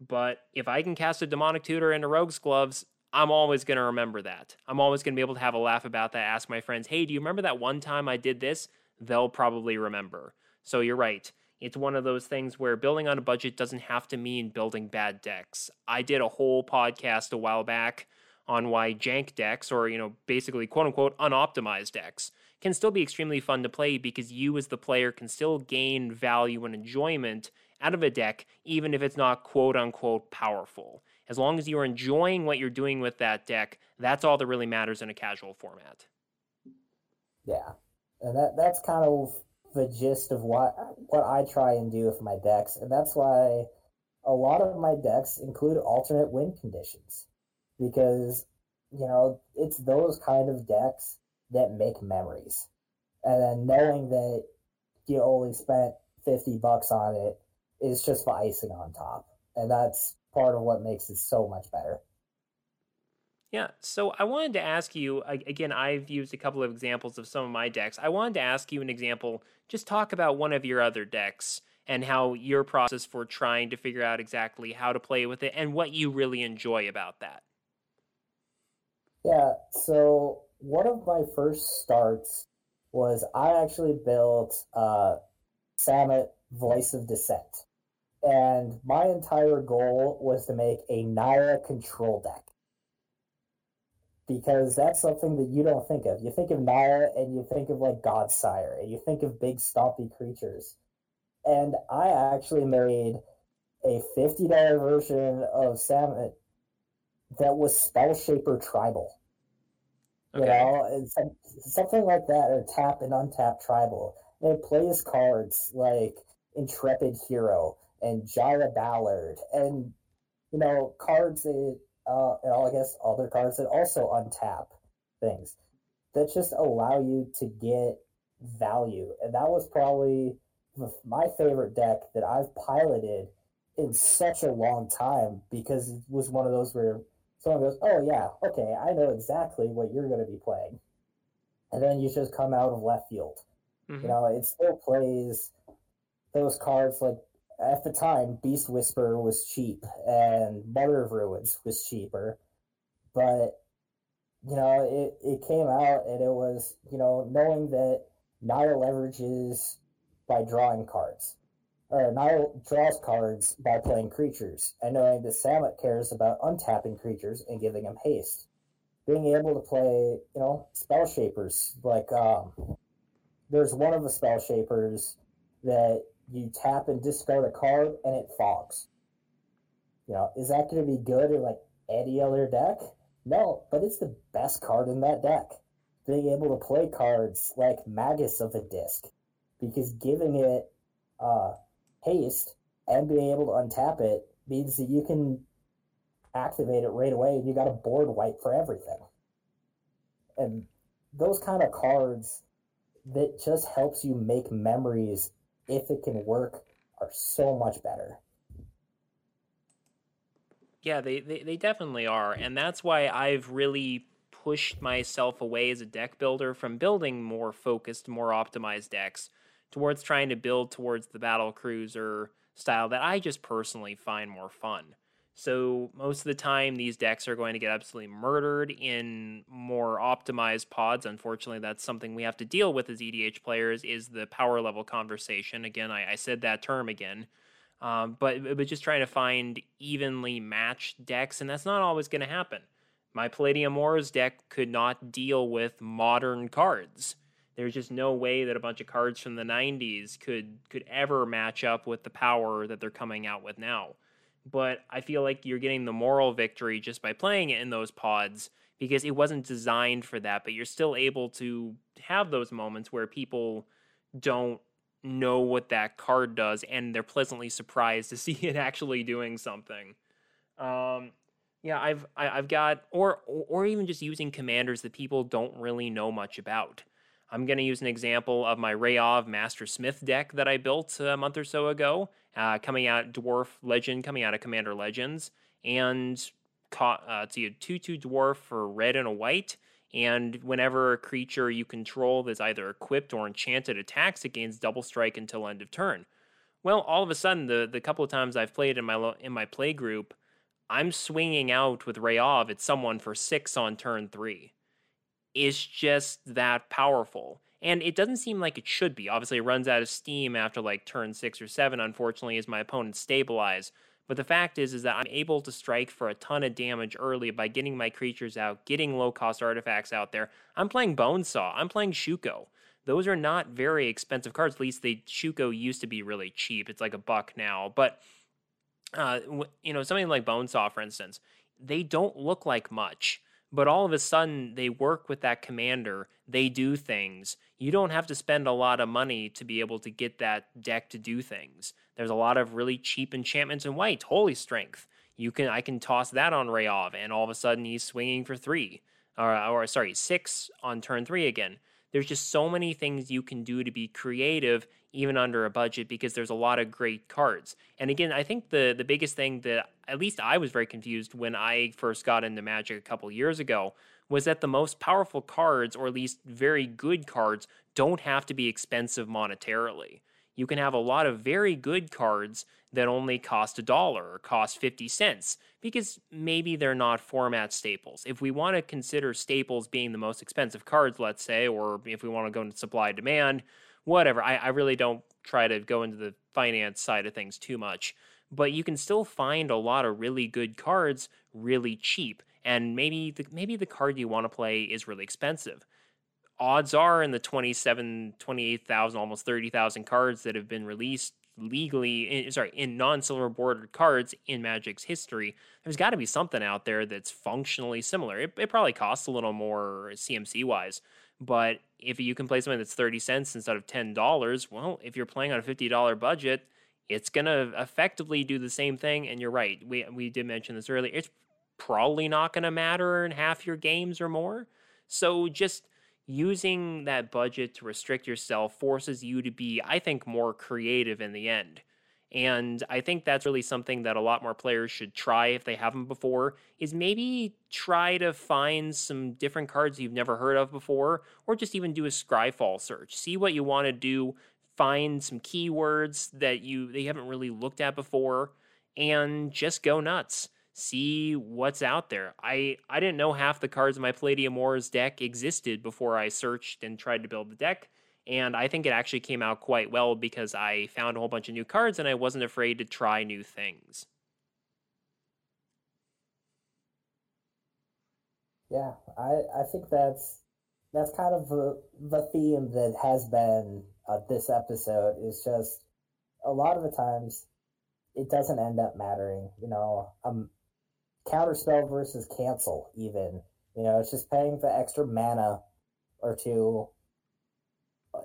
But if I can cast a demonic tutor into Rogue's Gloves, I'm always going to remember that. I'm always going to be able to have a laugh about that. Ask my friends, hey, do you remember that one time I did this? They'll probably remember. So you're right. it's one of those things where building on a budget doesn't have to mean building bad decks. I did a whole podcast a while back on why jank decks, or, you know, basically quote unquote unoptimized decks, can still be extremely fun to play because you as the player can still gain value and enjoyment out of a deck, even if it's not quote unquote powerful. As long as you're enjoying what you're doing with that deck, that's all that really matters in a casual format. Yeah. And that that's kind of the gist of what what I try and do with my decks, and that's why a lot of my decks include alternate win conditions because you know it's those kind of decks that make memories, and then knowing that you only spent fifty bucks on it is just the icing on top, and that's part of what makes it so much better. Yeah, so I wanted to ask you again. I've used a couple of examples of some of my decks. I wanted to ask you an example. Just talk about one of your other decks and how your process for trying to figure out exactly how to play with it and what you really enjoy about that. Yeah, so one of my first starts was I actually built uh, Samut Voice of Dissent. And my entire goal was to make a Naya control deck because that's something that you don't think of. You think of Naya and you think of like Godsire and you think of big stompy creatures. And I actually made a $50 version of Samut that was Spellshaper Tribal. Okay. You know, something like that, or tap and untap tribal. And it plays cards like Intrepid Hero and Jaya Ballard, and you know, cards that uh, and all I guess other cards that also untap things that just allow you to get value. And that was probably my favorite deck that I've piloted in such a long time because it was one of those where someone goes, "Oh yeah, okay, I know exactly what you're going to be playing," and then you just come out of left field. Mm-hmm. You know, it still plays those cards like at the time, Beast Whisperer was cheap and Mother of Ruins was cheaper. But, you know, it, it came out and it was, you know, knowing that Naya leverages by drawing cards. Or Naya draws cards by playing creatures, and knowing that Samut cares about untapping creatures and giving them haste. Being able to play, you know, spell shapers. Like, um, there's one of the spell shapers that you tap and discard a card and it fogs. You know, is that going to be good in like any other deck? No, but it's the best card in that deck. Being able to play cards like Magus of the Disc, because giving it uh, haste and being able to untap it means that you can activate it right away and you got a board wipe for everything. And those kind of cards that just helps you make memories if it can work, are so much better. Yeah, they, they, they definitely are. And that's why I've really pushed myself away as a deck builder from building more focused, more optimized decks towards trying to build towards the battle cruiser style that I just personally find more fun. So most of the time, these decks are going to get absolutely murdered in more optimized pods. Unfortunately, that's something we have to deal with as EDH players. Is the power level conversation again? I, I said that term again, um, but but just trying to find evenly matched decks, and that's not always going to happen. My Palladia-Mors deck could not deal with modern cards. There's just no way that a bunch of cards from the '90s could could ever match up with the power that they're coming out with now but I feel like you're getting the moral victory just by playing it in those pods because it wasn't designed for that, but you're still able to have those moments where people don't know what that card does and they're pleasantly surprised to see it actually doing something. Um, yeah, I've I, have i have got or or even just using commanders that people don't really know much about. I'm going to use an example of my Reyav Master Smith deck that I built a month or so ago, uh, coming out Dwarf Legend, coming out of Commander Legends, and uh, it's a 2 2 Dwarf for red and a white. And whenever a creature you control that's either equipped or enchanted attacks, it gains double strike until end of turn. Well, all of a sudden, the, the couple of times I've played in my in my play group, I'm swinging out with Reyav at someone for six on turn three It's just that powerful. And it doesn't seem like it should be. Obviously, it runs out of steam after like turn six or seven, unfortunately, as my opponents stabilize. But the fact is, is that I'm able to strike for a ton of damage early by getting my creatures out, getting low cost artifacts out there. I'm playing Bonesaw. I'm playing Shuko. Those are not very expensive cards. At least they Shuko used to be really cheap. It's like a buck now. But uh, you know, something like Bonesaw, for instance, they don't look like much but all of a sudden they work with that commander they do things. You don't have to spend a lot of money to be able to get that deck to do things. There's a lot of really cheap enchantments in white holy strength. You can i can toss that on Reyav, and all of a sudden he's swinging for three or, or sorry six on turn three again there's just so many things you can do to be creative even under a budget because there's a lot of great cards. And again, I think the the biggest thing that at least I was very confused when I first got into Magic a couple years ago was that the most powerful cards or at least very good cards don't have to be expensive monetarily. You can have a lot of very good cards that only cost a dollar or cost 50 cents because maybe they're not format staples. If we want to consider staples being the most expensive cards, let's say, or if we want to go into supply demand, whatever. I, I really don't try to go into the finance side of things too much, but you can still find a lot of really good cards really cheap. And maybe the, maybe the card you want to play is really expensive. Odds are in the 27, 28,000, almost 30,000 cards that have been released legally, in, sorry, in non silver bordered cards in Magic's history, there's got to be something out there that's functionally similar. It, it probably costs a little more CMC wise, but if you can play something that's 30 cents instead of $10, well, if you're playing on a $50 budget, it's going to effectively do the same thing. And you're right. We, we did mention this earlier. It's probably not going to matter in half your games or more. So just using that budget to restrict yourself forces you to be, I think, more creative in the end. And I think that's really something that a lot more players should try if they haven't before is maybe try to find some different cards you've never heard of before or just even do a Scryfall search. See what you want to do, find some keywords that you they haven't really looked at before and just go nuts. See what's out there. I I didn't know half the cards in my Palladia-Mors deck existed before I searched and tried to build the deck and I think it actually came out quite well because I found a whole bunch of new cards and I wasn't afraid to try new things. Yeah, I, I think that's that's kind of the, the theme that has been uh, this episode is just a lot of the times it doesn't end up mattering. You know, um, counterspell versus cancel even. You know, it's just paying for extra mana or two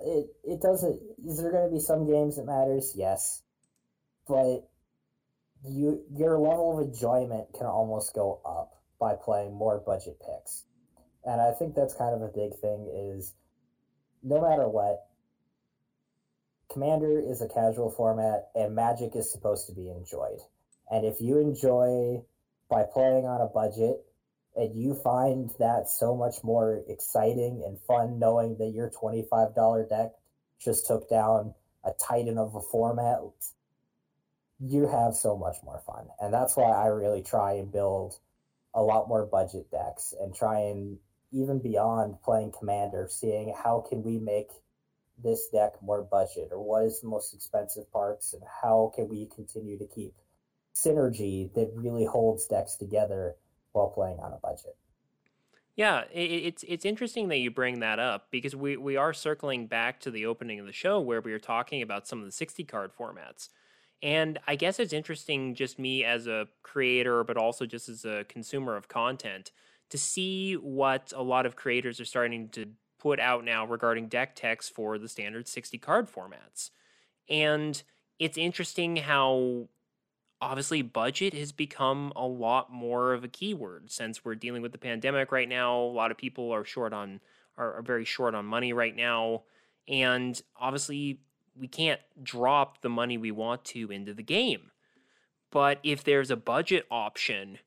it it doesn't. Is there going to be some games that matters? Yes, but you your level of enjoyment can almost go up by playing more budget picks, and I think that's kind of a big thing. Is no matter what, Commander is a casual format, and Magic is supposed to be enjoyed. And if you enjoy by playing on a budget and you find that so much more exciting and fun knowing that your $25 deck just took down a titan of a format you have so much more fun. And that's why i really try and build a lot more budget decks and try and even beyond playing commander seeing how can we make this deck more budget or what is the most expensive parts and how can we continue to keep synergy that really holds decks together while playing on a budget. Yeah, it's it's interesting that you bring that up because we, we are circling back to the opening of the show where we were talking about some of the 60 card formats. And I guess it's interesting just me as a creator, but also just as a consumer of content, to see what a lot of creators are starting to put out now regarding deck text for the standard 60 card formats. And it's interesting how obviously budget has become a lot more of a keyword since we're dealing with the pandemic right now. A lot of people are short on are, are, very short on money right now. And obviously we can't drop the money we want to into the game. But if there's a budget option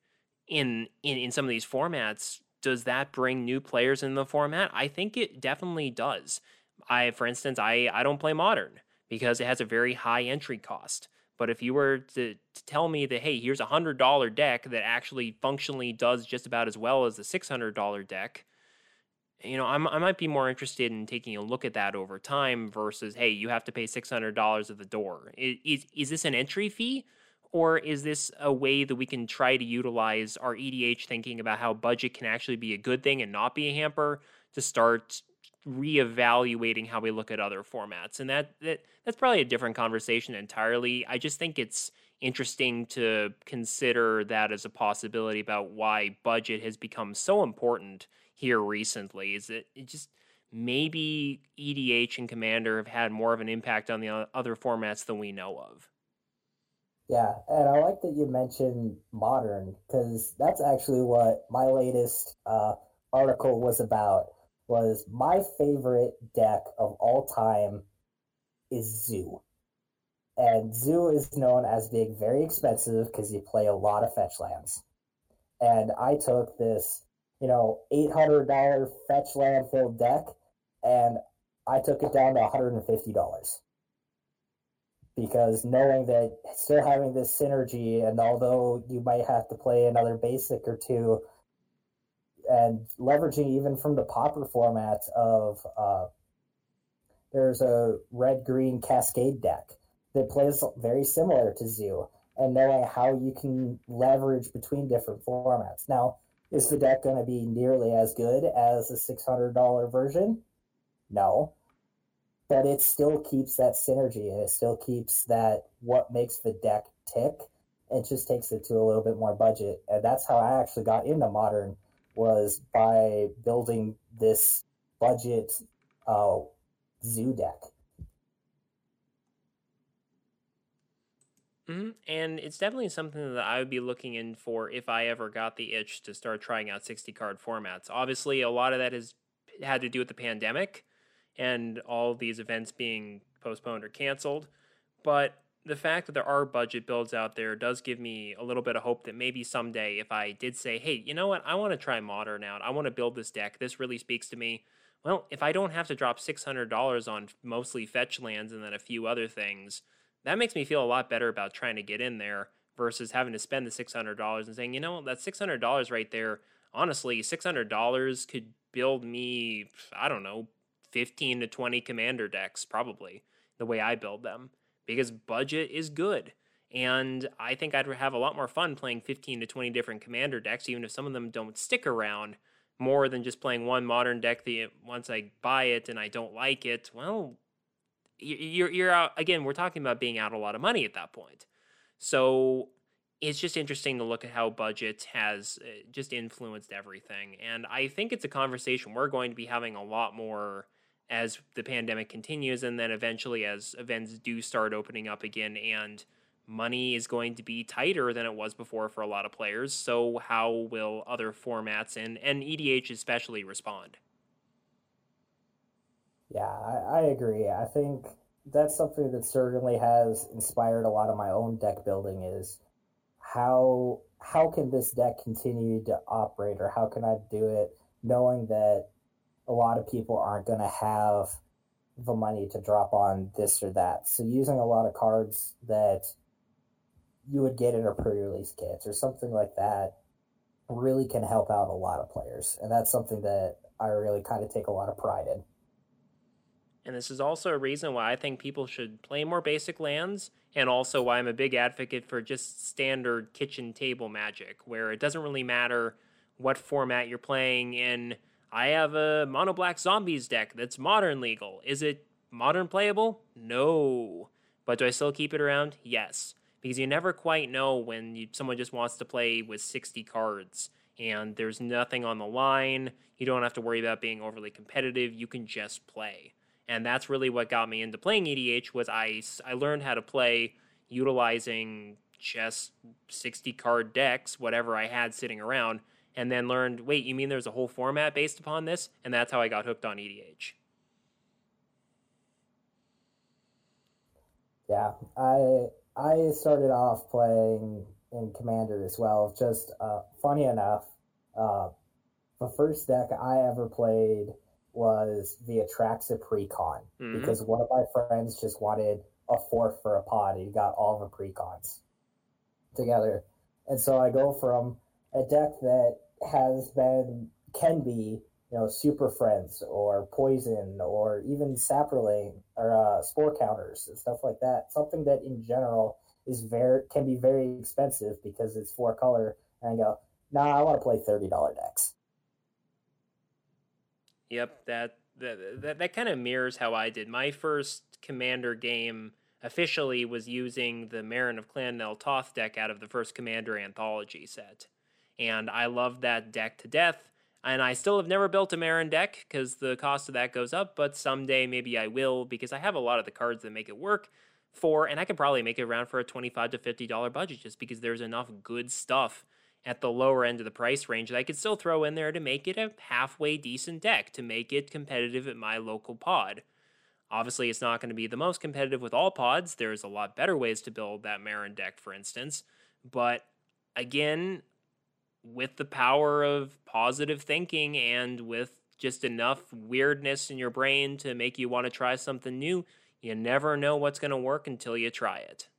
in in, in some of these formats does that bring new players in the format? I think it definitely does. I for instance i i don't play modern because it has a very high entry cost but if you were to, to tell me that, hey, here's a $100 deck that actually functionally does just about as well as the $600 deck, you know, I'm, I might be more interested in taking a look at that over time versus, hey, you have to pay $600 at the door. Is, is this an entry fee? Or is this a way that we can try to utilize our EDH thinking about how budget can actually be a good thing and not be a hamper to start reevaluating how we look at other formats? And that, that that's probably a different conversation entirely. I just think it's interesting to consider that as a possibility about why budget has become so important here recently is that it just maybe EDH and Commander have had more of an impact on the other formats than we know of. Yeah, and I like that you mentioned modern because that's actually what my latest uh, article was about. Was my favorite deck of all time is Zoo, and Zoo is known as being very expensive because you play a lot of fetch lands. And I took this you know, eight hundred dollar fetch land filled deck, and I took it down to one hundred and fifty dollars because knowing that still having this synergy, and although you might have to play another basic or two, and leveraging even from the Pauper format of uh, there's a red green cascade deck that plays very similar to Zoo, and knowing how you can leverage between different formats. Now, is the deck going to be nearly as good as the $600 version? No. But it still keeps that synergy and it still keeps that what makes the deck tick. It just takes it to a little bit more budget. And that's how I actually got into modern was by building this budget uh, zoo deck. Mm-hmm. And it's definitely something that I would be looking in for if I ever got the itch to start trying out 60 card formats. Obviously, a lot of that has had to do with the pandemic and all these events being postponed or canceled. But the fact that there are budget builds out there does give me a little bit of hope that maybe someday, if I did say, hey, you know what, I want to try modern out, I want to build this deck, this really speaks to me. Well, if I don't have to drop $600 on mostly fetch lands and then a few other things, that makes me feel a lot better about trying to get in there versus having to spend the $600 and saying, you know, that $600 right there, honestly, $600 could build me, I don't know, 15 to 20 commander decks, probably, the way I build them, because budget is good. And I think I'd have a lot more fun playing 15 to 20 different commander decks, even if some of them don't stick around more than just playing one modern deck that once I buy it and I don't like it, well, you're you're out again. We're talking about being out a lot of money at that point, so it's just interesting to look at how budget has uh, just influenced everything. And I think it's a conversation we're going to be having a lot more as the pandemic continues, and then eventually as events do start opening up again and money is going to be tighter than it was before for a lot of players. So how will other formats and, and EDH especially respond? Yeah, I, I agree. I think that's something that certainly has inspired a lot of my own deck building is how how can this deck continue to operate or how can I do it knowing that a lot of people aren't going to have the money to drop on this or that. So using a lot of cards that you would get in a pre-release kit or something like that really can help out a lot of players. And that's something that I really kind of take a lot of pride in. And this is also a reason why I think people should play more basic lands, and also why I'm a big advocate for just standard kitchen table magic, where it doesn't really matter what format you're playing in. I have a mono black zombies deck that's modern legal. Is it modern playable? No. But do I still keep it around? Yes. Because you never quite know when you, someone just wants to play with 60 cards and there's nothing on the line. You don't have to worry about being overly competitive. You can just play and that's really what got me into playing EDH was I, I learned how to play utilizing just 60 card decks whatever I had sitting around and then learned wait you mean there's a whole format based upon this and that's how I got hooked on EDH yeah I I started off playing in Commander as well just uh, funny enough uh, the first deck I ever played was the Atraxa Precon mm-hmm. because one of my friends just wanted a fourth for a pod. He got all the precons together. And so I go from a deck that has been, can be you know, Super Friends or Poison or even Saproling or uh, Spore Counters and stuff like that. Something that in general is very can be very expensive because it's four color. And I go, nah, I want to play thirty dollar decks. Yep, that that that, that kind of mirrors how I did my first Commander game. Officially, was using the Meren of Clan Nel Toth deck out of the first Commander anthology set, and I love that deck to death and I still have never built a Meren deck because the cost of that goes up, but someday maybe I will because I have a lot of the cards that make it work for, and I could probably make it around for a 25 to $50 budget just because there's enough good stuff at the lower end of the price range that I could still throw in there to make it a halfway decent deck, to make it competitive at my local pod. Obviously, it's not going to be the most competitive with all pods. There's a lot better ways to build that Meren deck, for instance. But again, with the power of positive thinking and with just enough weirdness in your brain to make you want to try something new, you never know what's going to work until you try it.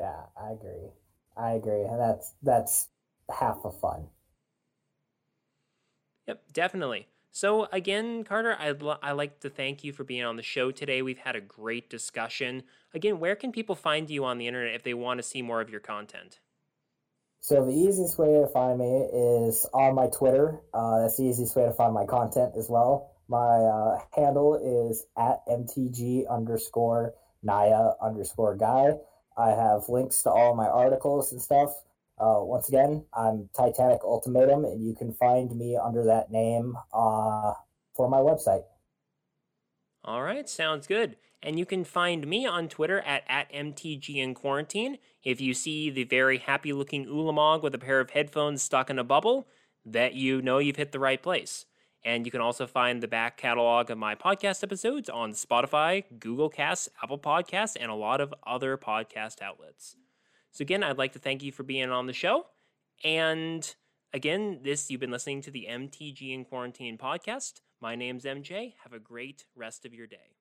Yeah, I agree. I agree. And that's that's half the fun. Yep, definitely. So again, Carter, I'd l- I like to thank you for being on the show today. We've had a great discussion. Again, where can people find you on the internet if they want to see more of your content? So the easiest way to find me is on my Twitter. Uh, that's the easiest way to find my content as well. My uh, handle is at mtg underscore naya underscore guy. I have links to all my articles and stuff. Uh, once again, I'm Titanic Ultimatum, and you can find me under that name uh, for my website. All right, sounds good. And you can find me on Twitter at, at MTG in Quarantine. If you see the very happy looking Ulamog with a pair of headphones stuck in a bubble, that you know you've hit the right place. And you can also find the back catalog of my podcast episodes on Spotify, Google Casts, Apple Podcasts, and a lot of other podcast outlets. So, again, I'd like to thank you for being on the show. And again, this you've been listening to the MTG in Quarantine podcast. My name's MJ. Have a great rest of your day.